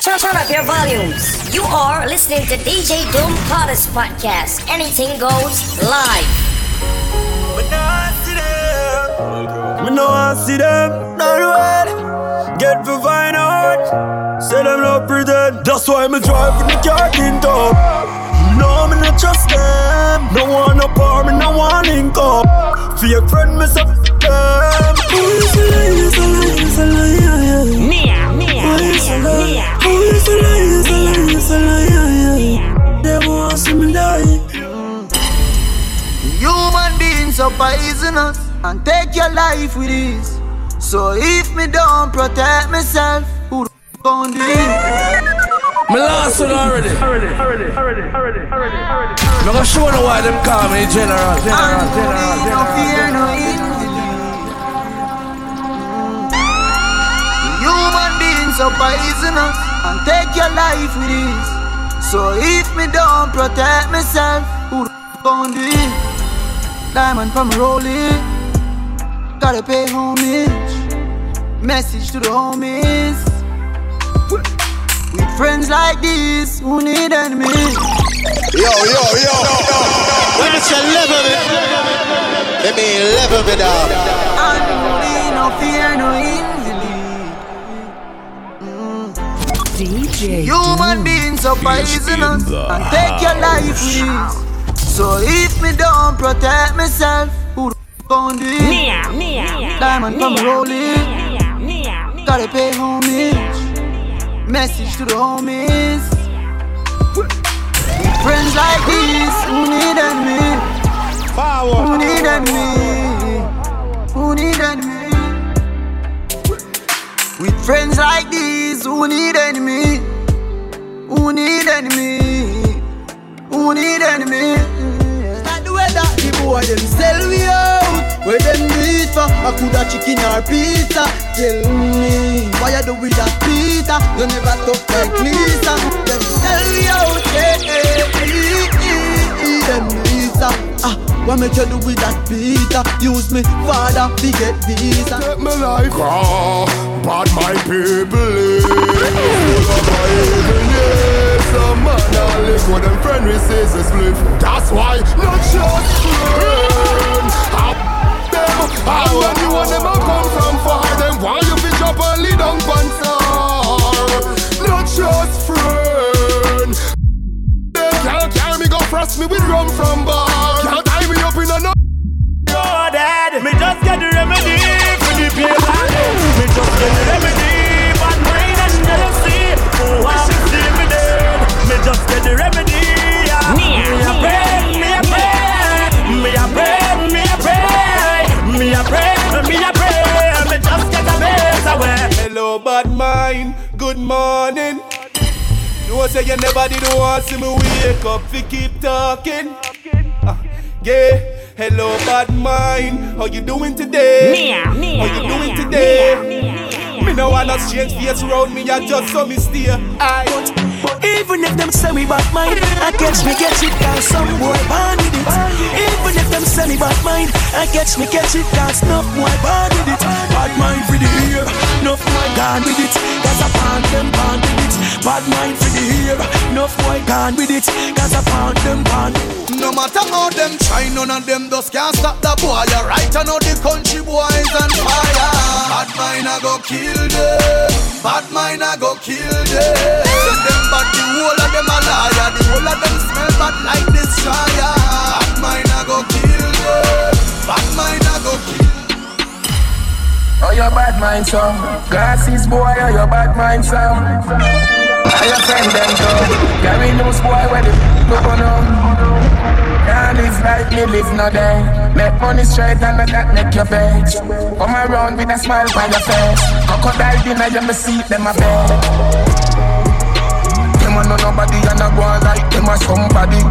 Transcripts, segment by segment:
Turn up your volumes. You are listening to DJ Doom Hottest Podcast. Anything goes live. Me no see them. Me no see them. Not red. Get for find out. Say them no pretend. That's why me drive in the car tint up. No, me not trust them. No one up or me no one link up. For your friend, me say them. Who is a lie? Is a lie? Is a lie? Mia, Mia, Who is a Mia, lie? Mia. Who is a lie? Is a lie? Is a? They want see me die. Human beings are poisonous and take your life with ease. So if me don't protect myself, who the f- gon' do it? Me lost one already. Me gonna show you why them call me general, general, And general, no general. Fear, no injury. Human beings are poisonous and take your life with ease. So if me don't protect myself, who the f- gon' do it? Diamond from rolling, gotta pay homage. Message to the homies. With friends like these, who need enemies? Yo, yo, yo, yo. When it's your level, me. Let me level me down. And no fear, no injury. DJ Human beings are poisonous and take your life with ease. So if me don't protect myself, who the f- gon' do it? Diamond from Mia, rolling. Gotta pay homage. Message to the homies. With friends like these, who need enemy? Who need me? Who need me? With friends like these, who need enemy? Who need enemy? Who need enemy? Not the way that the boy them sell we out. Where them do for? I coulda chicken or pizza. Tell me why you do with that pizza? You never talk like Lisa. Them sell we out. Hey, hey, hey, hey, them pizza. Ah, what make you do with that Peter? Use me father to get visa. Take my life ah, but my people live. Some man a live with them friend receives a split. That's why not just friend. I them, and when you want them a come from far, then why you fi drop and lead on pansar? Not just friend. Frost me with rum from bar. Can't tie me up in a no. No, dad, me just get the remedy for the paper. Me just get the remedy, but mine and jealousy. Oh, I see me dead. Me just get the remedy. yeah. Me a pray, me a pray, me a pray, me a pray, me a pray, me a pray. Me just get a base away. Hello, bad mind. Good morning. You say you never did want see me wake up fi keep talking. Ah, yeah. Hello, bad mind. How you doing today? Mia, Mia, How you doing today? Mia, Mia, Me no wanna change face around me, I just saw me steer. I Even if them say me bad mind, I catch me catch it cause some boy born with it. Even if them say me bad mind, I catch me catch it cause enough boy born with it. Bad mind for the ear, enough boy gone with it. Cause I pound them born with it. Bad mind for the ear, enough boy gone with it. Cause I pound them born. No matter how them try, none of them just can't stop the boy. You're right, I know the country boys on fire. Bad mind I go kill them. Bad mind I go kill them. Them bad, the whole of them a liar. The whole of them smell bad like destroyer. Bad mind I go kill them. Bad mind I go kill Oh, your bad mind, son. Glasses, boy, oh, your bad mind, son. Are your friend them too? Gary knows, boy, where the look on Can't live like me, live no day. Make money straight and let that make your page. Come around with a smile on your face. Crocodile dinner, you me see them a bed. Them a know nobody and a go like them a somebody.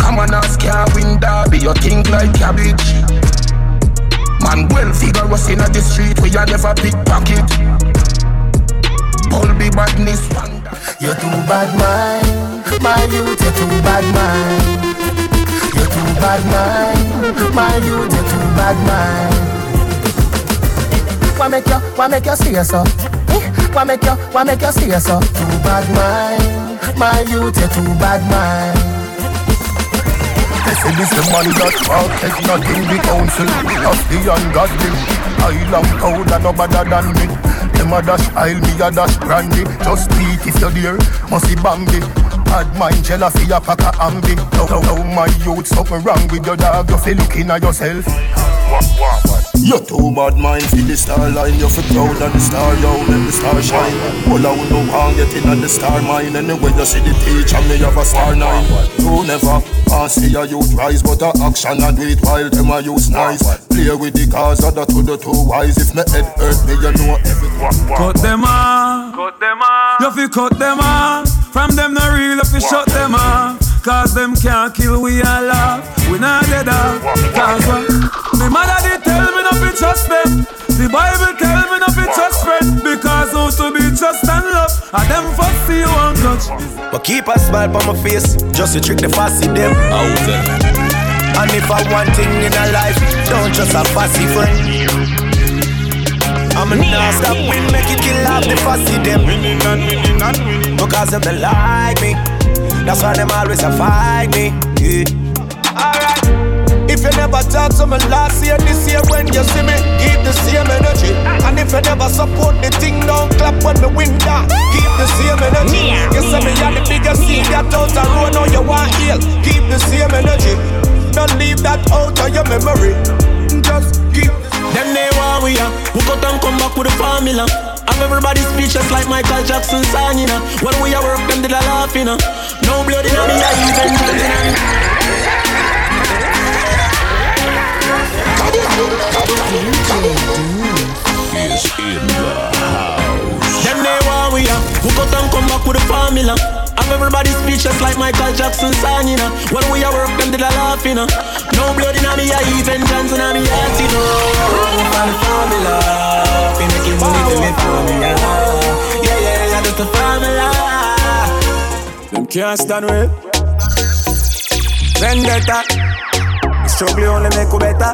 Come on, ask your win derby, you think like cabbage. Man well figure was in the street we a never pickpocket. All be badness. You're too bad mind, my youth, you're too bad mind. You're too bad mind, my youth, you're too bad mind. Why make you, why make you stay so? Why make you, why make you stay so? Too bad mind, my youth, you too bad mind. They say this the man that take nothing the council of the ungodly. I love colder, no better than me. Them a dash aisle, me a dash brandy. Just speak if you're there, must be Bambi. Bad mind, jealousy, a pack of ambi. Now, now, now, my youth, something wrong with your dog. You feel looking at yourself. You too bad mind for the star line. You feel proud of the star, yo, let the star shine. Well, I would no want get in on the star mine. Anyway, you see the teacher, me have a star nine. You never want see a youth rise But a action and do it while them a use nice. Play with the cars, of the two the two wise. If me head hurt me, you know everything. Cut them off, cut them off. You fi cut them off From them no real, if you fi shut them off. Cause them can't kill we all laugh We not dead off. Cause what? Me mother did tell me not to trust them. The Bible tell me not to trust friends. Because who to be trust and love. And them first see you won't touch. But keep a smile on my face Just to trick the fussy them. Out there. And if I want thing in a life Don't trust a fussy friend I'm a not stop win, make it kill off the fussy them Winning and winning and winning Because them they like me That's why them always a fight me yeah. Alright if you never talk to me last year, this year when you see me, keep the same energy. And if you never support the thing, don't clap when me win that. Keep the same energy. You say me are the biggest seed that out the road, now you want heal. Keep the same energy. Don't leave that out of your memory. Them want we got and come back with the formula. Have everybody speechless like Michael Jackson song, you know. When we are work, them did a laugh, you know. No blood in me, I even Is in the house. Them they want we are. Who got and come back with the formula. Have everybody speechless like Michael Jackson song, you uh. know. When we are work, them did a laugh, you uh. know. No blood in me, I even Johnson in me heart, you know. For the formula, we making money to me formula. Yeah, yeah, yeah, that's the formula. Them can't stand with Vendetta. The struggle only make you better.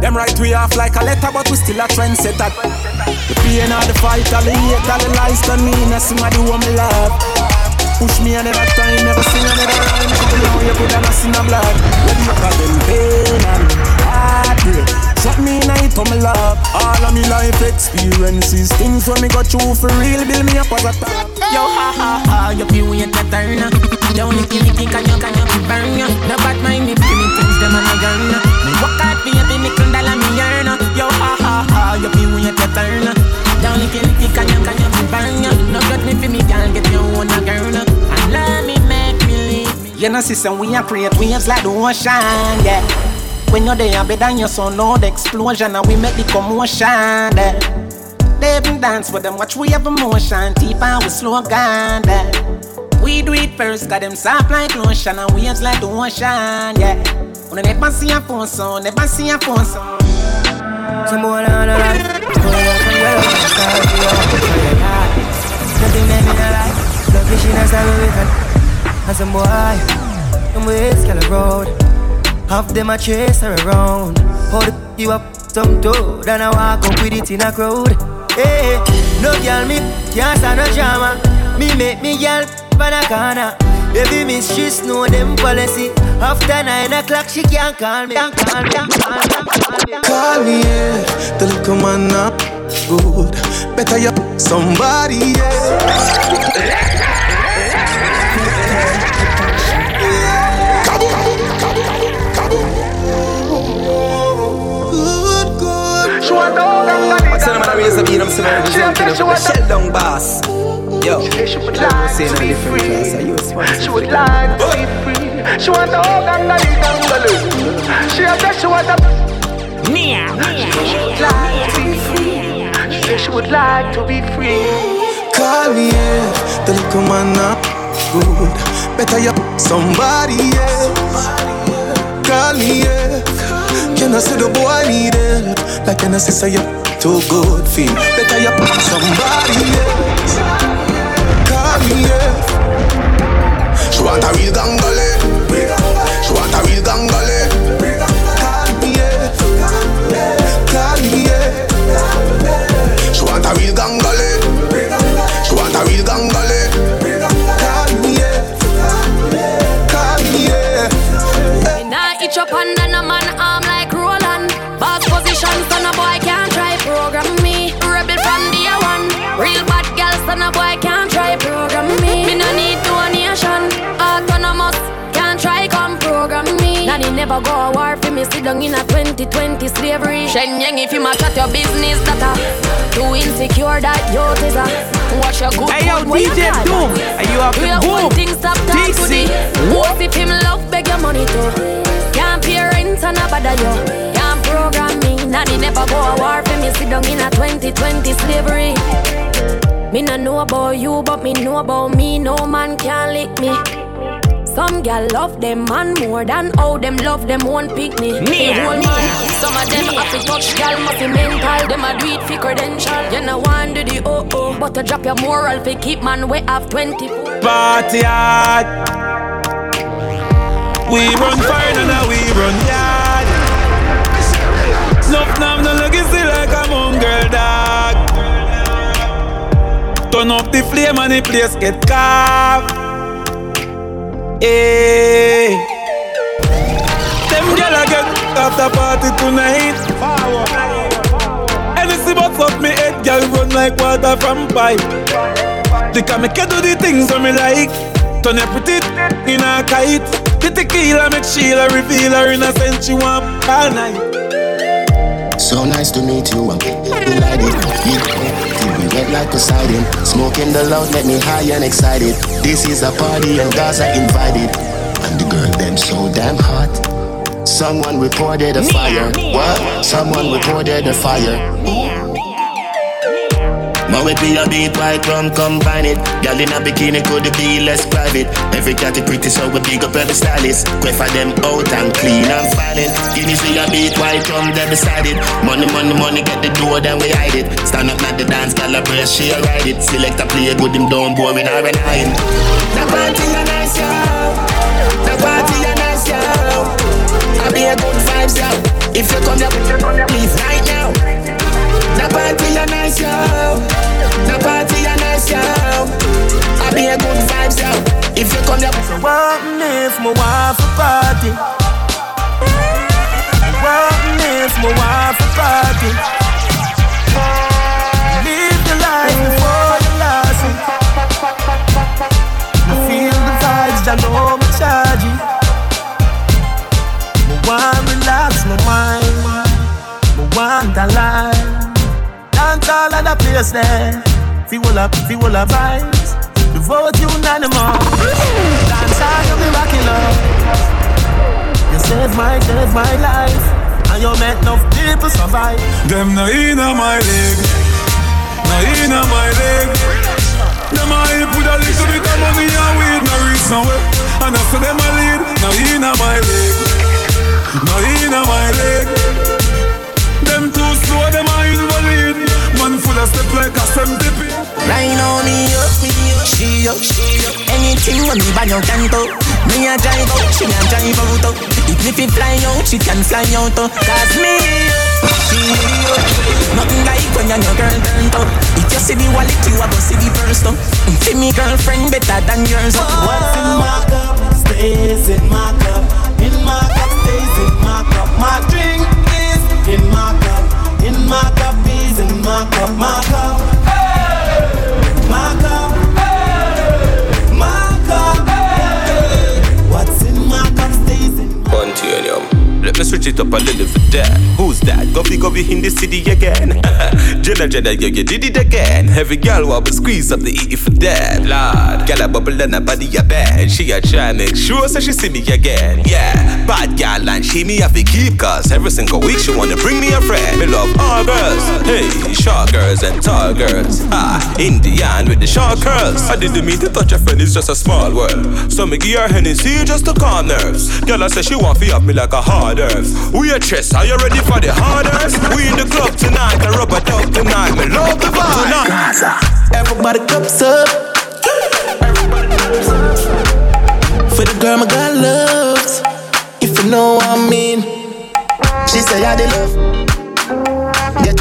Them write we off like a letter, but we still a trendsetter. The pain of the fight, all the hate, all the lies done me, I sing I do what me love. Push me another time, never sing another rhyme. Couple now you could have seen a blood. Let me call them pain and heartbreak. Shot me night on my love. All of me life experiences, things when me got through for real, build me up as a top. Yo ha ha ha, you feel when you turn You only feel me think and you can you burn you. No bad mind me, me things them and I yearn. Me work hard for every nickel dollar me earn. Yo ha ha ha, you feel when you turn You only feel me think and you can you burn you. No good me for me can't get your own a girl. And let me make me leave. You know, sister, we are create waves like the ocean, yeah. When you're there, better than your son, loud explosion, and we make the commotion, yeah. They even dance with them, watch we have emotion, deep and we slow down, yeah. We do it first, got them soft like lotion, and waves like the ocean, yeah. When I never see a phone song, never see a phone song. Some boy on a life, Nothing me with it. And some boy, road. Half them a chase her around. Hold you up some toe, then I walk up with it in a crowd. Hey, no girl me can't stand no drama. Me make me girl pan a corner. Baby miss she them policy. After nine o'clock she can't call me. Call me. Can't call me. Can't call me. Call me, yeah. The little man not good. Better you somebody, I tell them I raise the beat, I'm still representing them. The shell down boss. Yo, she would like to be free. She would like to be free. She want the whole gangali gangalu. She a say she want the. Nia, She would like to be free. She say she would like to be free. Call me, yeah. The little man not good. Better you somebody, yeah. Call me, yeah. Can I say the boy need help? Like can I say say you too good feel? Better you somebody, yeah. Call me, yeah. She want a real gangale. Eh? She want a real gangale. Sit down in a 2020 slavery. Shen Yang, if you match at your business, that a too insecure that you is a watch your good. Hey yo, good, what you DJ? Doom, are you up your boom? own thing, stop to the What if him love beg your money too? Can't pay rent and a bother you. Can't program me, nanny never go a war for me. Sit down in a 2020 slavery. Me no know about you, but me know about me. No man can lick me. Some gal love them man more than how them love them one picnic. Me, whole me, man. Some of them have to touch gal, must be mental. Them a do it for credential. You know one do the oh oh, but to drop your moral for keep man way have 24. Party hard. We run fire and now we run yard. Nuff nam no legacy like a mongrel dog. Turn up the flame and the place get carved. Hey. Them gyal a get after party tonight. Anything but fuck me head, gyal run like water from pipe. They can make you do the things that me like. Turn your pretty in a kite. The tequila make Sheila reveal her innocent. She want all night. So nice to meet you, I'm delighted. We till we wet like Poseidon. Smoking the loud, let me high and excited. This is a party and guys are invited. And the girl them so damn hot. Someone reported a fire. What? Someone reported a fire. Man, we be a beat white rum, combine it. Girl in a bikini could be less private. Every cat is pretty, so we big up every stylist. Quay for them out and clean and filing. Guineas we a beat white rum, they beside it. Money, money, money, get the door, then we hide it. Stand up at the dance, girl, a press, she a ride it. Select a play good, him down, boring, or an iron. The party a nice, yo. The party a nice, yo. I be a good vibes, yo. If you come here, please right now. The party a nice, yo. The party a nice, yo. I be a good vibes, yo. If you come here, So what if my wife a party? What if my wife a party? Live the life before the last. I feel the vibes, I know me charge it. Me want relax my mind, me want a. Dance all of the place there. Feel up, feel up vibes. The vote unanimous. Dance all you be rocking up. You save my, save my life. And you make enough people survive. Them no inna my leg, no inna my leg. Them a hype with a little bit of money and weed, no reach nowhere. And I say them a lead, no inna my leg, no inna my leg. Them too slow, them a invalid. Man full of step like a centipede. Right now me up, me up, she up, she up. Anything when me buy you can do. Me a drive out, she a drive out. oh. Even if it fly out, she can fly out. oh. Cause me up, she up. Nothing like when your girl turned up. If you see the wallet, you a go see the purse. oh. Mm, see me girlfriend better than yours. oh. What's in my cup stays in my cup. In my cup stays in my cup. My drink is in my cup. In my cup is in my cup. My cup. Me switch it up a little for that. Who's that? Govy Govy in the city again. Jenna Jenna, yeah, you did it again. Every girl want to squeeze up the EE for that. Lord, girl a bubble and her body a bad. She a try make sure so she see me again. Yeah, bad girl and she me have to keep cause every single week she wanna bring me a friend. Me love all girls, hey, short girls and tall girls. Ah, Indian with the short curls. I didn't mean to touch a friend, it's just a small world. So me give her Hennessy just to calm nerves. Girl I say she want to up me like a hard earth. We a chest, are you ready for the hard earth? We in the club tonight, a rubber dub tonight. Me love the vibe tonight. Everybody cups up. For the girl my girl loves. If you know what I mean. She say I the love. Get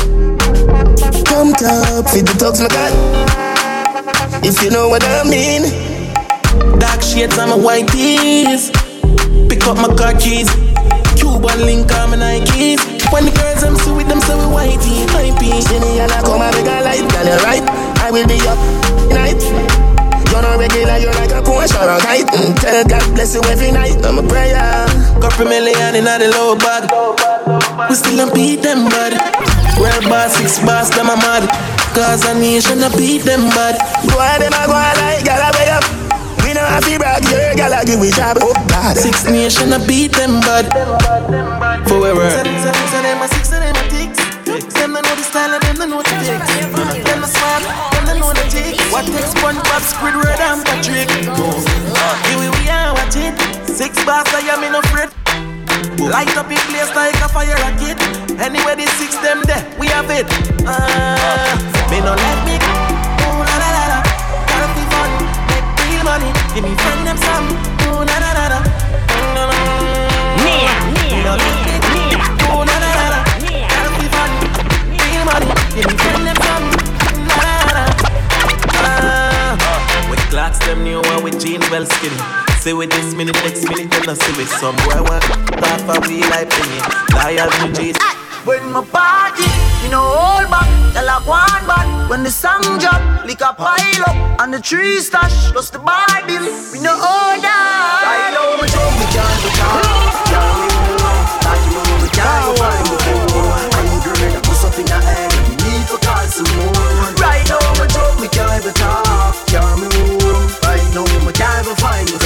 pumped up, feed the dogs my God. If you know what I mean. Dark shades on my white tees. Pick up my car keys. Cuban link on my Nikes. When the girls I'm so with them, so we whitey, hypey. See me and I come and make a light, girl, you right. I will be up night. on a regular, you're like a Porsche or a kite. Mm, tell God bless you every night. I'm a prayer. Couple million in the low bag. We still don't beat them bad. Well, boss, six boss, them a mad. Cause a nation to beat them bad. Go on, them a go like gala way up. We know how to brag, yeah, gala give we job. Oh God. Six nation to beat them bad. Forever. So, so, so them a six, so them a ticks. Them don't know the style and them don't know the ticks. Them a smart, them don't know the ticks. What takes SpongeBob, Squidward and Patrick? Here we, we are, watch it. Six bars, I am in a fret. Light up in place like a fire rocket. Anywhere the six them there, we have it. Uh, me no let me Give me friend them some. Ooh, no let me go. Ooh, la la la la. Gotta be fun, real money. Give me friend them some. La la la la. Ah. With clocks them new one with jean well skinny. See with this minute, next minute, then I see with some boy want half a wheel like penny. Loyal to Jesus. When my party, you know hold back, tell a one back. When the song drop, lick a pile up, and the tree stash, plus the Bible, we know order. I know we can't can't, can't we move? Like you know we can't go find the phone. And you girl, put something in the we need to call some more. Right now we can't be talk, can't move? Right now we can't go find the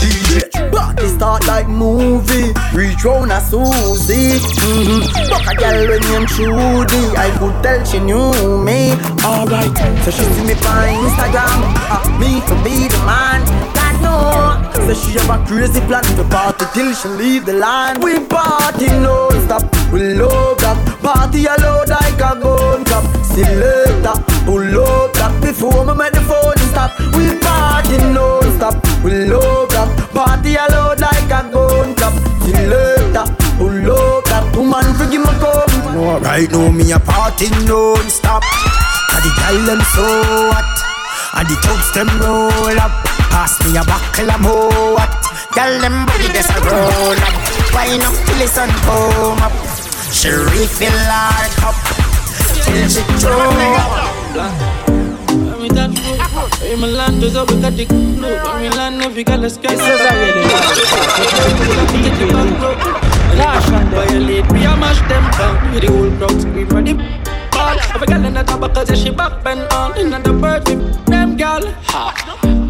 DJ. Party start like movie. Reach round a Susie. Mm-hmm. Buck a girl when named Trudy. I could tell she knew me. Alright, so she see me on Instagram. Uh, Me to be the man. God know So she have a crazy plan to party till she leave the land. We party non-stop, we love that Party alone like a gun club Selector, pull up that Before me make the phone stop? We party non-stop, we love that Party alone like a gun club Selector, pull up that Woman forgive me come no, Right now me a party non-stop. Cause the girl them so hot. And the thugs them roll up. Pass me a buckle of more hot. Girl them body just a roll up. Wine up till the sun come up? She refill her cup. Till she throw up is up with a dick. No, my land every. This is a really Lash and violate, we mash them down. The whole crowd scream for the ball. In the she back bend on. In the bird them girl. Ha.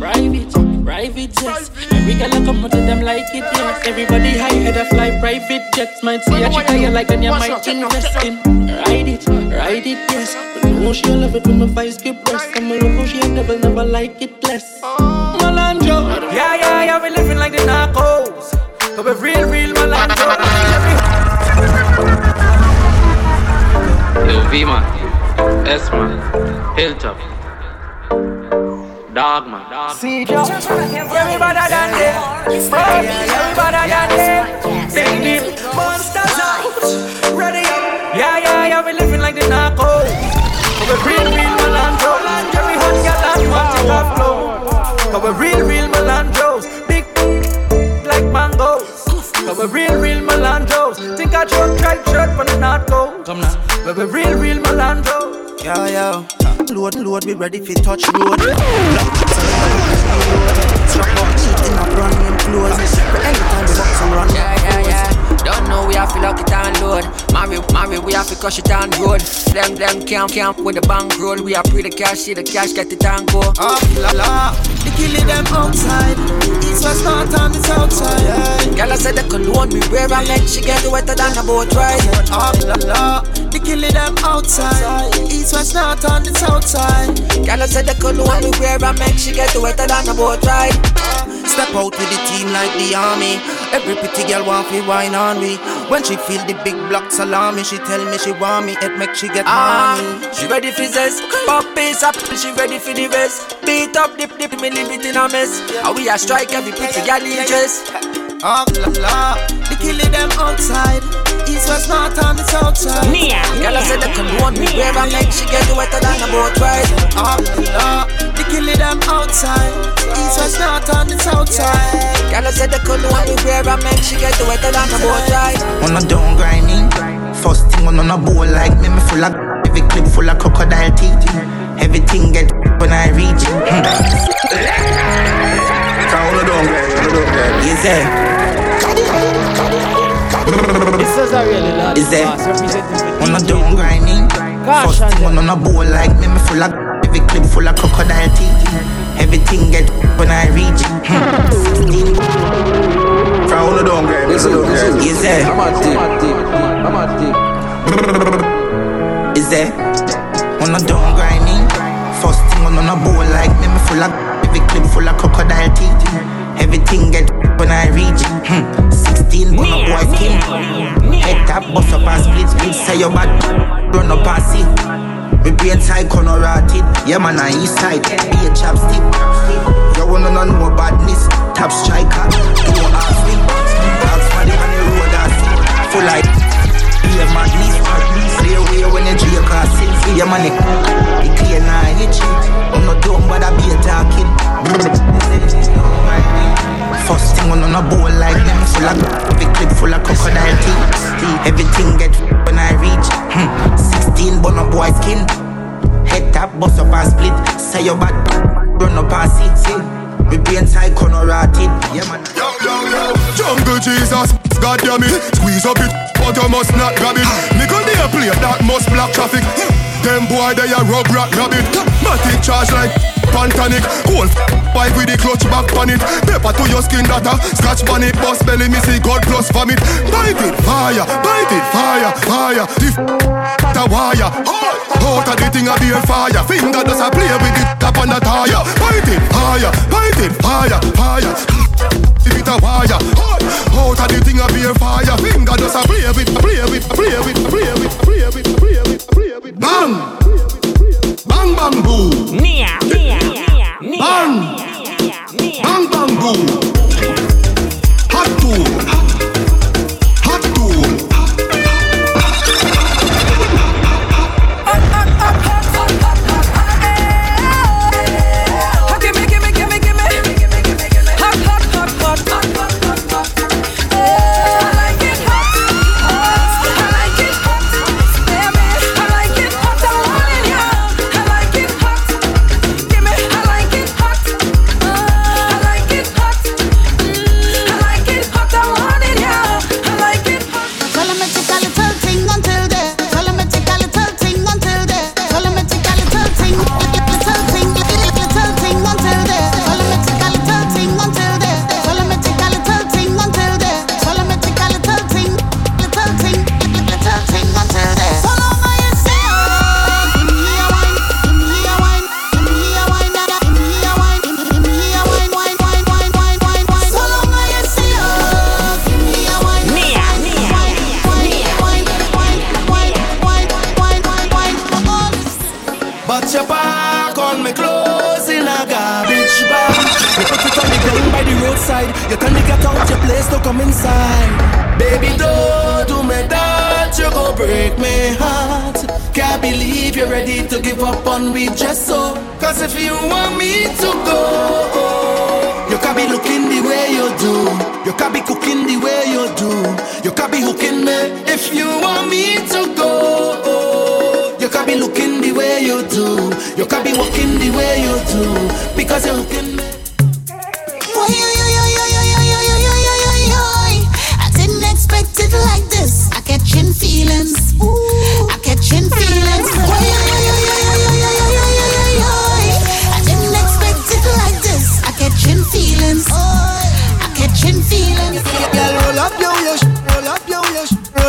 Private, private jets. Every girl I come to them like it, yes. Everybody high head a fly private jets. Might see a chick you like and you might invest in. Ride it, ride it, yes. But no, she love it when my vice get breast. I'm a love how she never, never like it less. Malandro, yeah, yeah, yeah, we living like the narcos. But we real, real Malandro. Yo, V man, S man, Hilltop, Dog man. See Joe, everybody. Bro, everybody done it. Big deal, monsters out. Ready up. Yeah, yeah, yeah, we living like the narcos. But we real, real Malandro. Ready for touch road. Strap up, eating up, run in clothes. Anytime we box and run. Yeah, yeah, yeah. Don't know we have to lock it and load. Marry, marry, we have to crush it and road. Them, them can't, can't with the bank roll. We are pre the cash, see the cash, get it and go. Up, la la. The killing them outside. East, west, north, and the south side. Girl, I said the cologne we wear and make she get wetter than a boat ride. Up, la la. Killing them outside. East, west, north, and the south side. Girl, I said the cologne we wear and make she get wetter than a boat ride. Step out with the team like the army. Every pretty girl want to wine on me. When she feel the big block salami, she tell me she want me. It make she get Ah, money. she ready for zest. Pop piece up, she ready for the rest. Beat up, dip, dip, me leave it in a mess. And we a strike every pretty girl in dress. Up, la la. The killing them outside. East, west, north, and the south side. Girl, I said the cologne we wear and make she get wetter than a boat ride. Up, la la. The killing them outside. East, west, north, and the south side. Girl, I said the cologne we wear and make she get wetter than a boat ride. On a down grinding. First thing on a bowl like me, me full of every clip full full of crocodile teeth. Everything get when I reach. Hmm. Hold on, hold on, Is there? This is a really lot. Is there? On a down grinding. First thing on a bowl like me, me full of every clip full of crocodile teeth. Everything get when I reach. Hmm. 16. Hold on, girl. Listen, listen. Is there? I'm a deep, I'm a deep. Is there? On a down grinding. First thing on a bowl like me, me full of every clip full of crocodile teeth. Everything get when I reach. Hmm. 16 on a boy skin. Head tap, bust up and split, split. Say your bad, run up and see. Me brain side corner rotted. Yeah man, I east side. Be a chapstick. You wanna know no badness? Top striker. Don't ask me. Ask for on the road I see. Full like. Be a madness. Stay away when you drink a sing. See your money. It clear now, you cheat. I'm not dumb, but I be a talking. First thing on a bowl like them full of big clip full of crocodile teeth. Everything get when I reach. Hmm. 16 bun a boy skin. Head tap, bust up and split. Say your bad, run up and see. Me brain side corner rotted. Yeah man. Jungle Jesus, God damn it. Squeeze up it, but you must not grab it. Nickel near plate that must block traffic. Them boy they a rug rat rabbit. Matic charge like Pantanic. Cold pipe with the clutch back on it. Pepper to your skin data. Scratch on it, bust belly, me see God plus vomit. Bite it, fire, bite it, fire, fire. The f- the wire. Out of the thing a be a fire. Finger does a play with it up on the tire. Bite it, fire, bite it, fire, fire. If it a wire, out of the thing a be fire. Finger does a play with, play with, play with, play with, play with, play with, play with. Bang, bang, bang, boom. Nia, nia, nia. Bang, bang, bang, boom. Hot tool,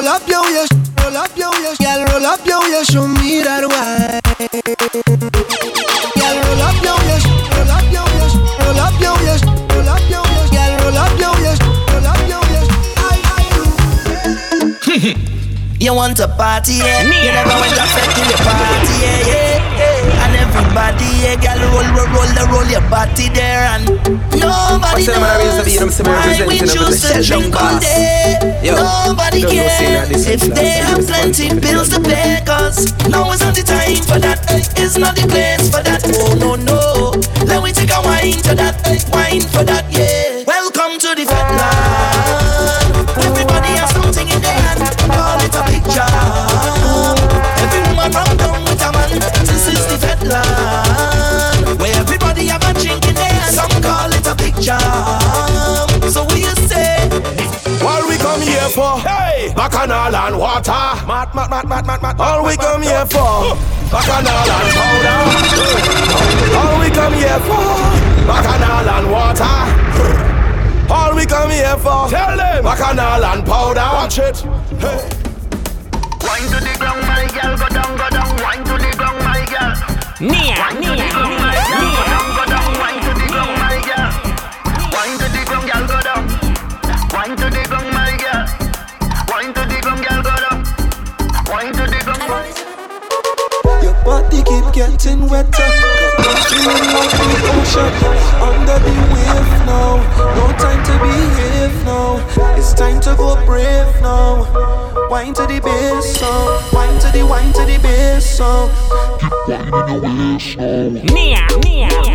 up your waist, roll up your waist. Girl, roll up your waist, show me that wine. Girl, roll up your waist, roll up your waist, roll up your waist, roll up your waist. Girl, roll up your waist, roll up your waist. You want a party, yeah? You never went to your party, yeah, yeah. And everybody, yeah, girl, roll, roll, roll, roll, roll your body there, and nobody What's the man I knows raise the beat? I'm saying why we representing them with choose to drink all day. Nobody don't go say that cares if they have plenty bills to pay, cause now is not the time for that. It's not the place for that. Oh no no, let me take a wine to that, wine for that, yeah. Welcome to the fat fatland. Everybody has something in their hand, call it a job. Every woman from down land where everybody have a drink in their hand. Some call it a big jam. So we you say? What we come here for? Hey, bacchanal and water. Mat, mat, mat, mat, mat, mat. All we come here for? Bacchanal and powder. All we come here for? Bacchanal and water. All we come here for. Tell them. Bacchanal and powder. Watch it. Hey. 咩啊咩 body keep getting wetter. Feeling like the ocean under the wave now. No time to behave now. It's time to go brave now. Wine to the bass song. Oh. Wine to the wine to the bass song. Oh. Keep going in the waist now. Meow, Nia.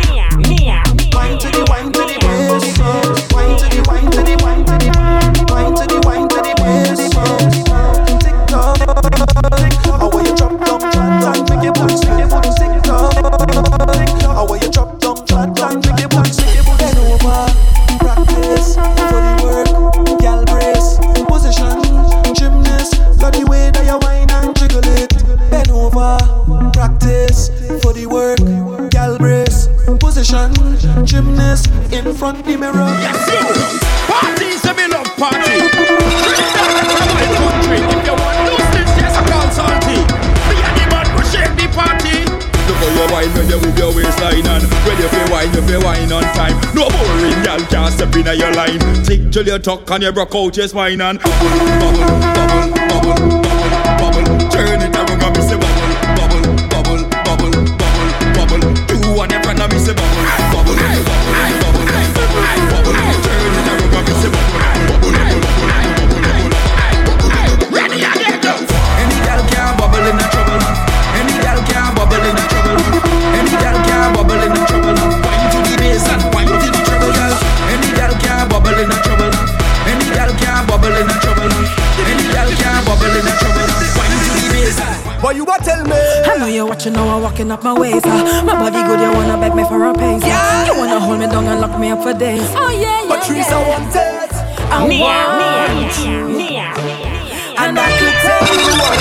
till you tuck and you broke out your spine and bubble, bubble, bubble, bubble. you know I'm walking up my ways, Uh. My body good, you wanna beg me for a pace. Uh. Yeah. You wanna hold me down and lock me up for days. Oh yeah, yeah. But trees yeah. I want it. I Nia, want Nia, you. Nia, Nia, And I could tell you what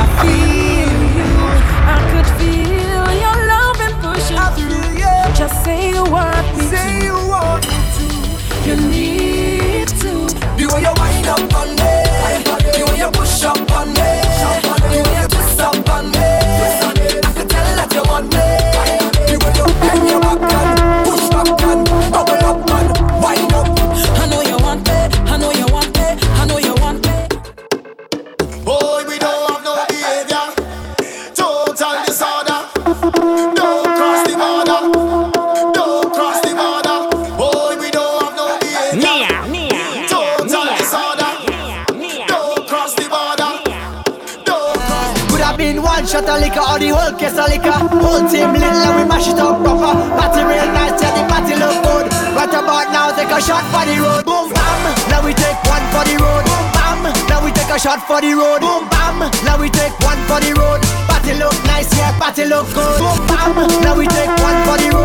I feel you. I could feel your love and pushing I through. Yeah. Just say you want me. Say to. you want me to. You need to. The way you wind up on me. The way you push up on me. for the road. Boom bam, now we take one for the road. Party look nice, yeah, party look good. Boom bam, now we take one for the road.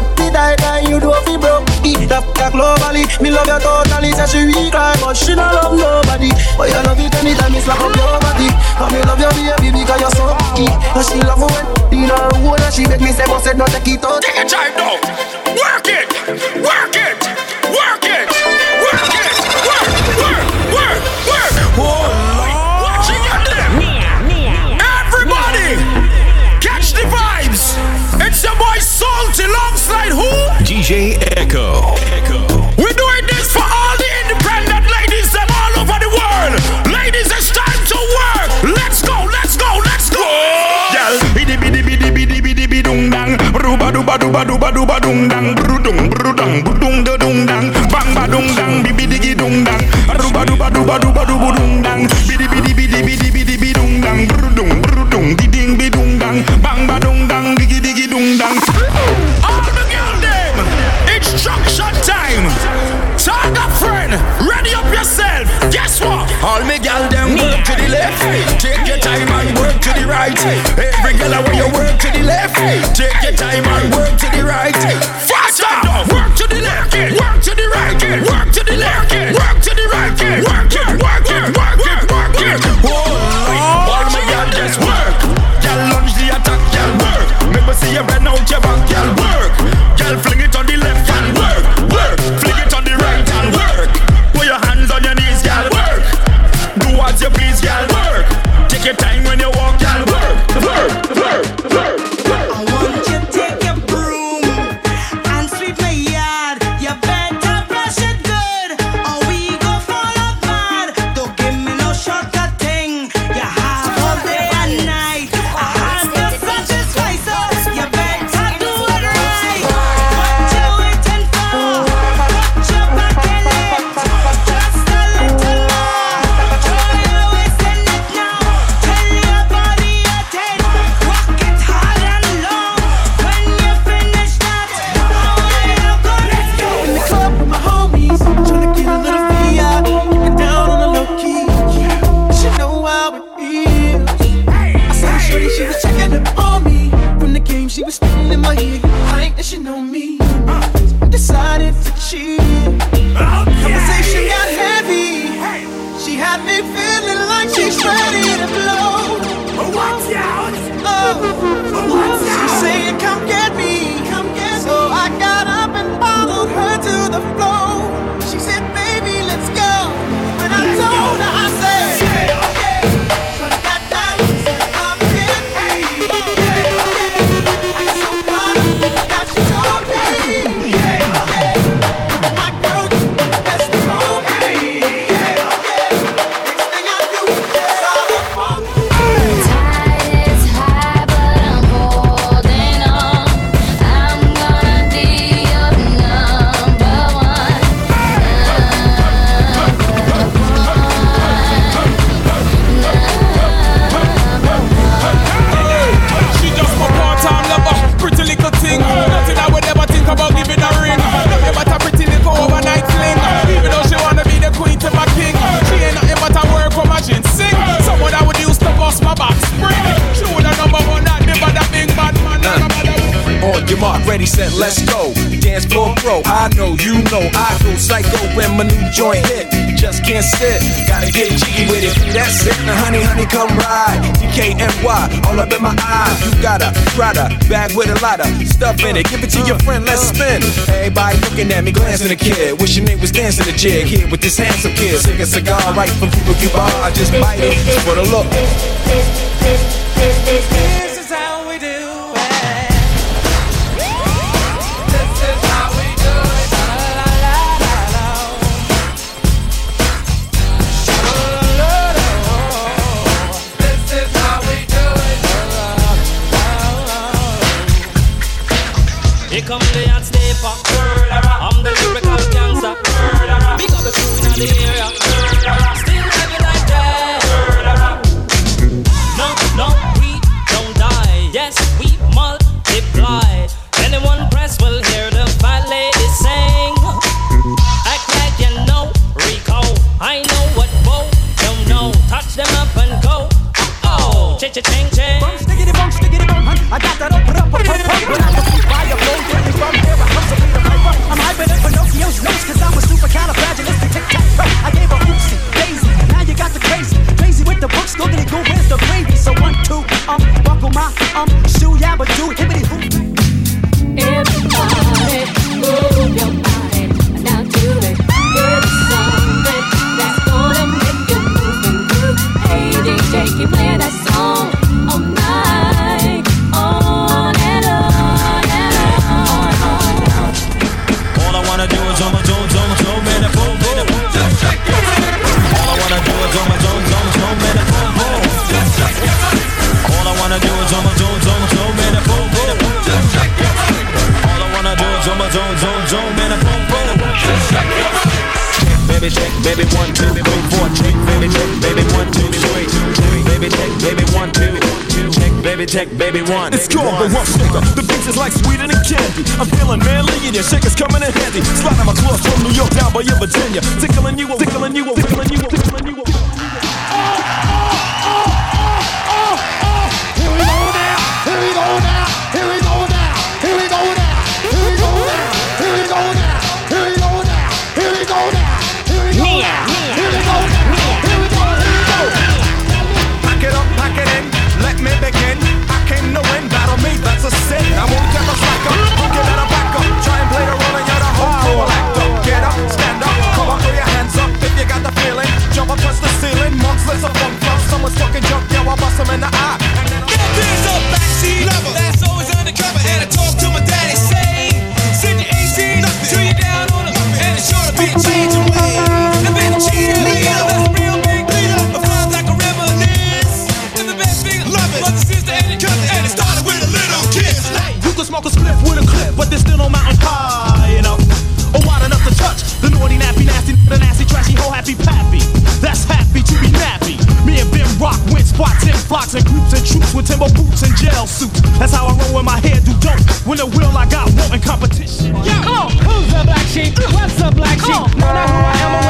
up, me die die, you do fi broke. Eat up, ya globally, me love you totally. Say she weak like, but she don't love nobody. But you love it anytime me slap up your body. Cause me love your baby because you're so key. And she love when in her roll and she make me say, but said no take it out. Take a drive down, work it, work with who? DJ Echo. Echo. We're doing this for all the independent ladies them all over the world. Ladies, it's time to work. Let's go, let's go, let's go. Girl, bidi bidi bidi bidi bidi bidi dung dang. Ruba duba duba duba duba dung dang. Brudung brudung brudung dung dang. Bang ba dung dang. Bibi digi dung dang. Ruba duba duba duba duba dung dang. Take your time and work to the right. Every girl, I want you work to the left. Take your time and work to the right. dance floor. I know, you know, I go psycho when my new joint hit. Just can't sit, gotta get jiggy with it. That's it, now honey, honey, come ride. DKNY, all up in my eyes. You got a Prada bag with a lot of stuff in it. Give it to your friend, let's spin. Everybody looking at me, glancing a kid. Wishing they was dancing a jig here with this handsome kid. Sick a cigar right from Cuba Cuba. I just bite it for the look. come. baby check, baby one, two, three, four, check, baby check, baby one, two, three, baby check, baby one, two, check, baby check, baby one. It's called the rough sugar. The beats is like sweeter than candy. I'm feeling manly and your shaker's coming in handy. Sliding my claws from New York down by your Virginia, tickling you, tickling you, tickling you, tickling you. Tickling you. was fucking yo, I bust him in the eye. There's a backseat lover. blocks and groups and troops with Timber boots and jail suits. That's how I roll in my head, do dope. When the will I got want competition. Come on. Who's the black sheep? What's the black sheep? Know who I am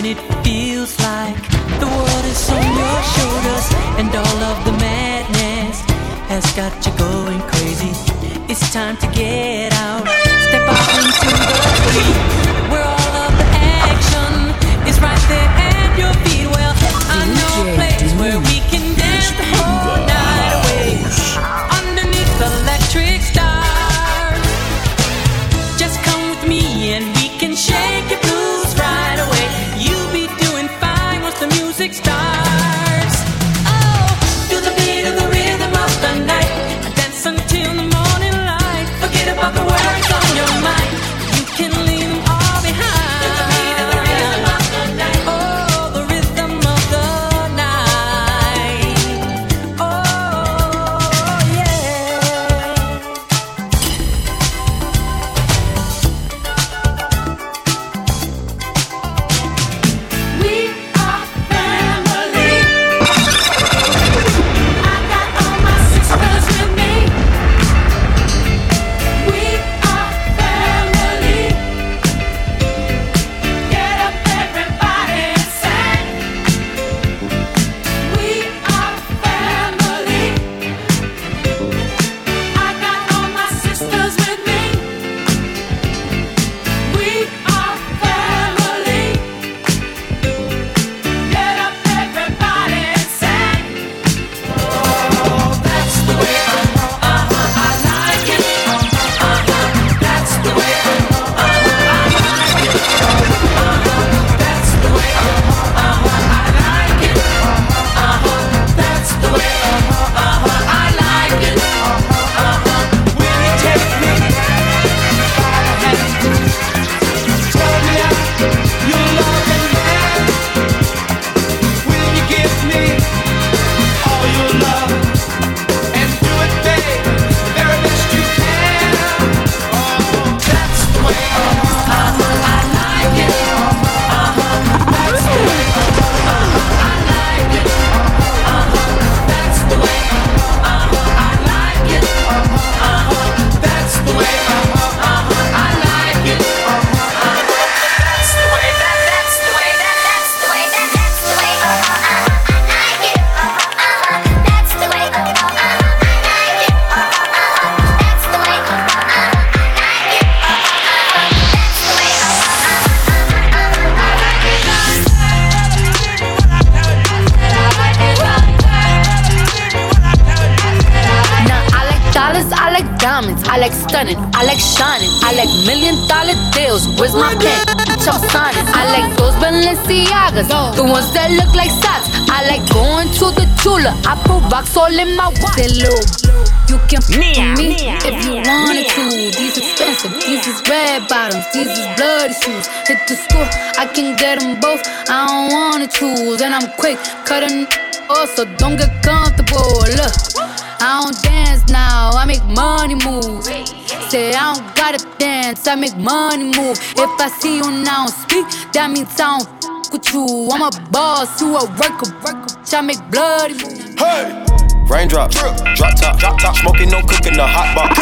when it feels like the world is on your shoulders and all of the madness has got you going crazy. It's time to get out, step into the where all of the action is right there at your feet. Well, I know a place where we can dance the whole night away. I'm quick cutting off, so don't get comfortable. Look, I don't dance now, I make money move. Say I don't gotta dance, I make money move. If I see you now speak, that means I don't f- with you. I'm a boss, you a worker, worker. I make bloody moves. Hey! Raindrops, drop top, drop top, smoking, no cooking, the hot bar.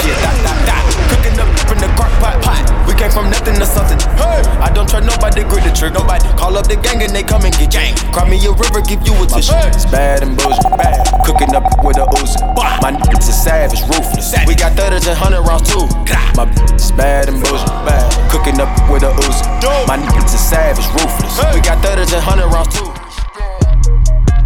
Shit, that, that, that. Cooking up in the crock pot, pot. We came from nothing to something. Hey, I don't try nobody, grip the trick. Nobody call up the gang and they come and get gang. Cry me a river, give you a tissue. It's bad and bullshit, bad. Cooking up with a Uzi. My niggas is savage, ruthless. We got thudders and hundred rounds too. My is bad and bullshit, bad. Cooking up with a Uzi. My niggas is savage, ruthless. We got thudders and hundred rounds too.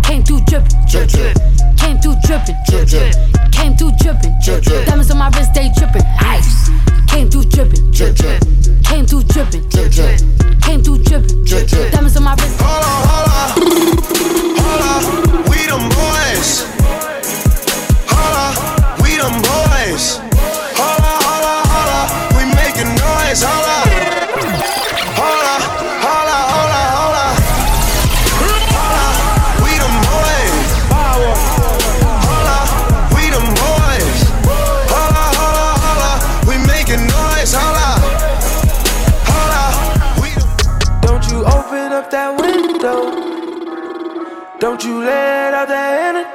Came through drippin', drip, drip. Came through drippin', drip, drip. Came through drippin', drip, drip. Diamonds on my wrist, they drippin', ice. Came through drippin', drip, drip. Came through drippin', drip, drip. Came through drippin', drip, drip. Diamonds on my wrist. We them boys. Holla, we them boys. Holla, holla, holla, we making noise. Holla,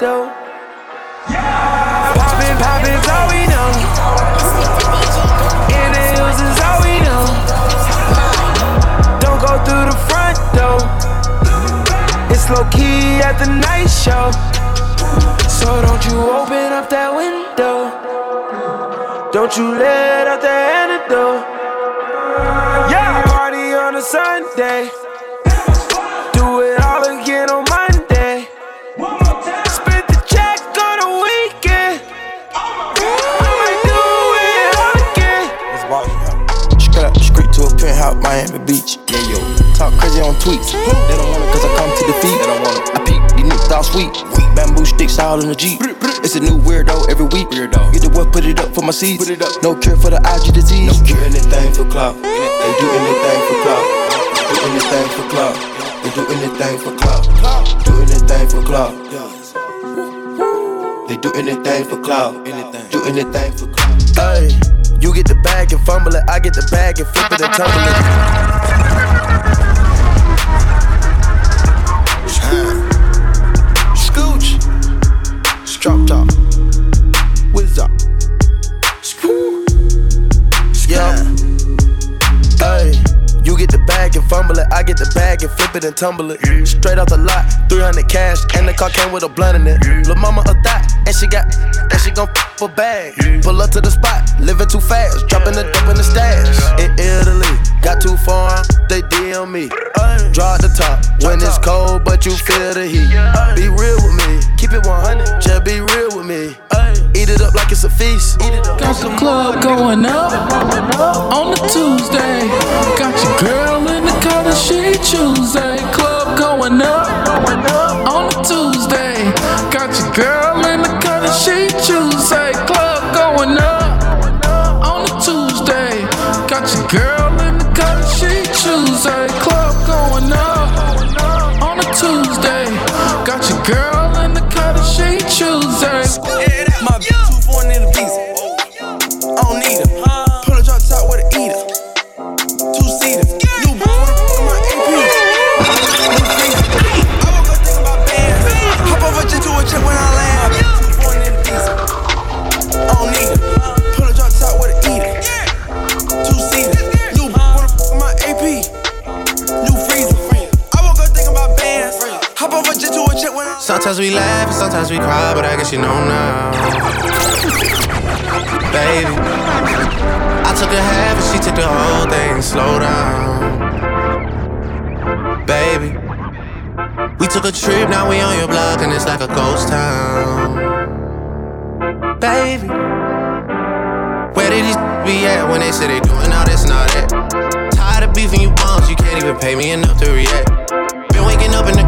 that antidote. Poppin', poppin's all we know. In the hills is all we know. Don't go through the front door. It's low key at the night show. So don't you open up that window. Don't you let out the antidote. Yeah, party on a Sunday. Miami Beach. Yeah, yo. Talk crazy on tweets. They don't want it cause I come to defeat. They don't want it. I peep, these niggas all sweet. Bamboo sticks all in the Jeep. It's a new weirdo every week. Weirdo. Get the what, put it up for my seeds. Put it up. No cure for the IG disease. No cure anything for clout. They do anything for clout. They do anything for clout. They do anything for clout. Do anything for clout. They do anything for clout. Do anything for clout. Hey, you get the bag and fumble it. I get the bag and flip it and tumble it. Scooch. Drop top. Whiz up. Yeah. Hey, you get the bag and fumble it. I get the bag and flip it and tumble it. Straight off the lot, 300 cash, and the car came with a blunt in it. Lil' mama a thot, and she got, and she gon' a bag. Pull up to the spot, living too fast, dropping the dope in the stash. In Italy, got too far, they DM me. Draw the top when it's cold, but you feel the heat. Be real with me, keep it 100, just be real with me. Eat it up like it's a feast. Got the club going up on a Tuesday. Got your girl in the color she Tuesday. Club going up on a Tuesday. Got your girl Do a when I Sometimes we laugh and sometimes we cry, but I guess you know now. Baby, I took a half and she took the whole thing. Slow down. Baby, we took a trip, now we on your block and it's like a ghost town. Baby, Where did these be at when they say they doing all this and all that? Tired of beefing you bums, you can't even pay me enough to react. Been waking up in the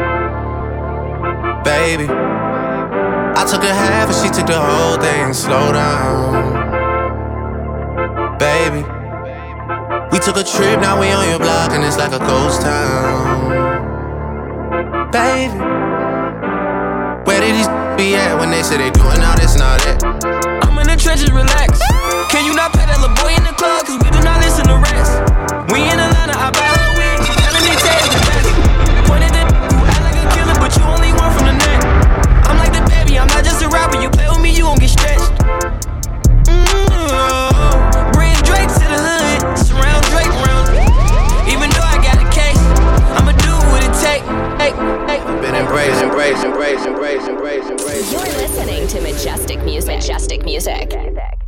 baby. I took a half and she took the whole thing. And slow down, baby. We took a trip, now we on your block and it's like a ghost town, baby. Where did these be at when they say they doing all this and all that? I'm in the trenches, relax. Can you not pay that little boy in the club? Cause we do not listen to rest. We in Been embraced, embraced, embraced, embraced, embraced, embraced. You're listening to Majestic Music. Majestic Music.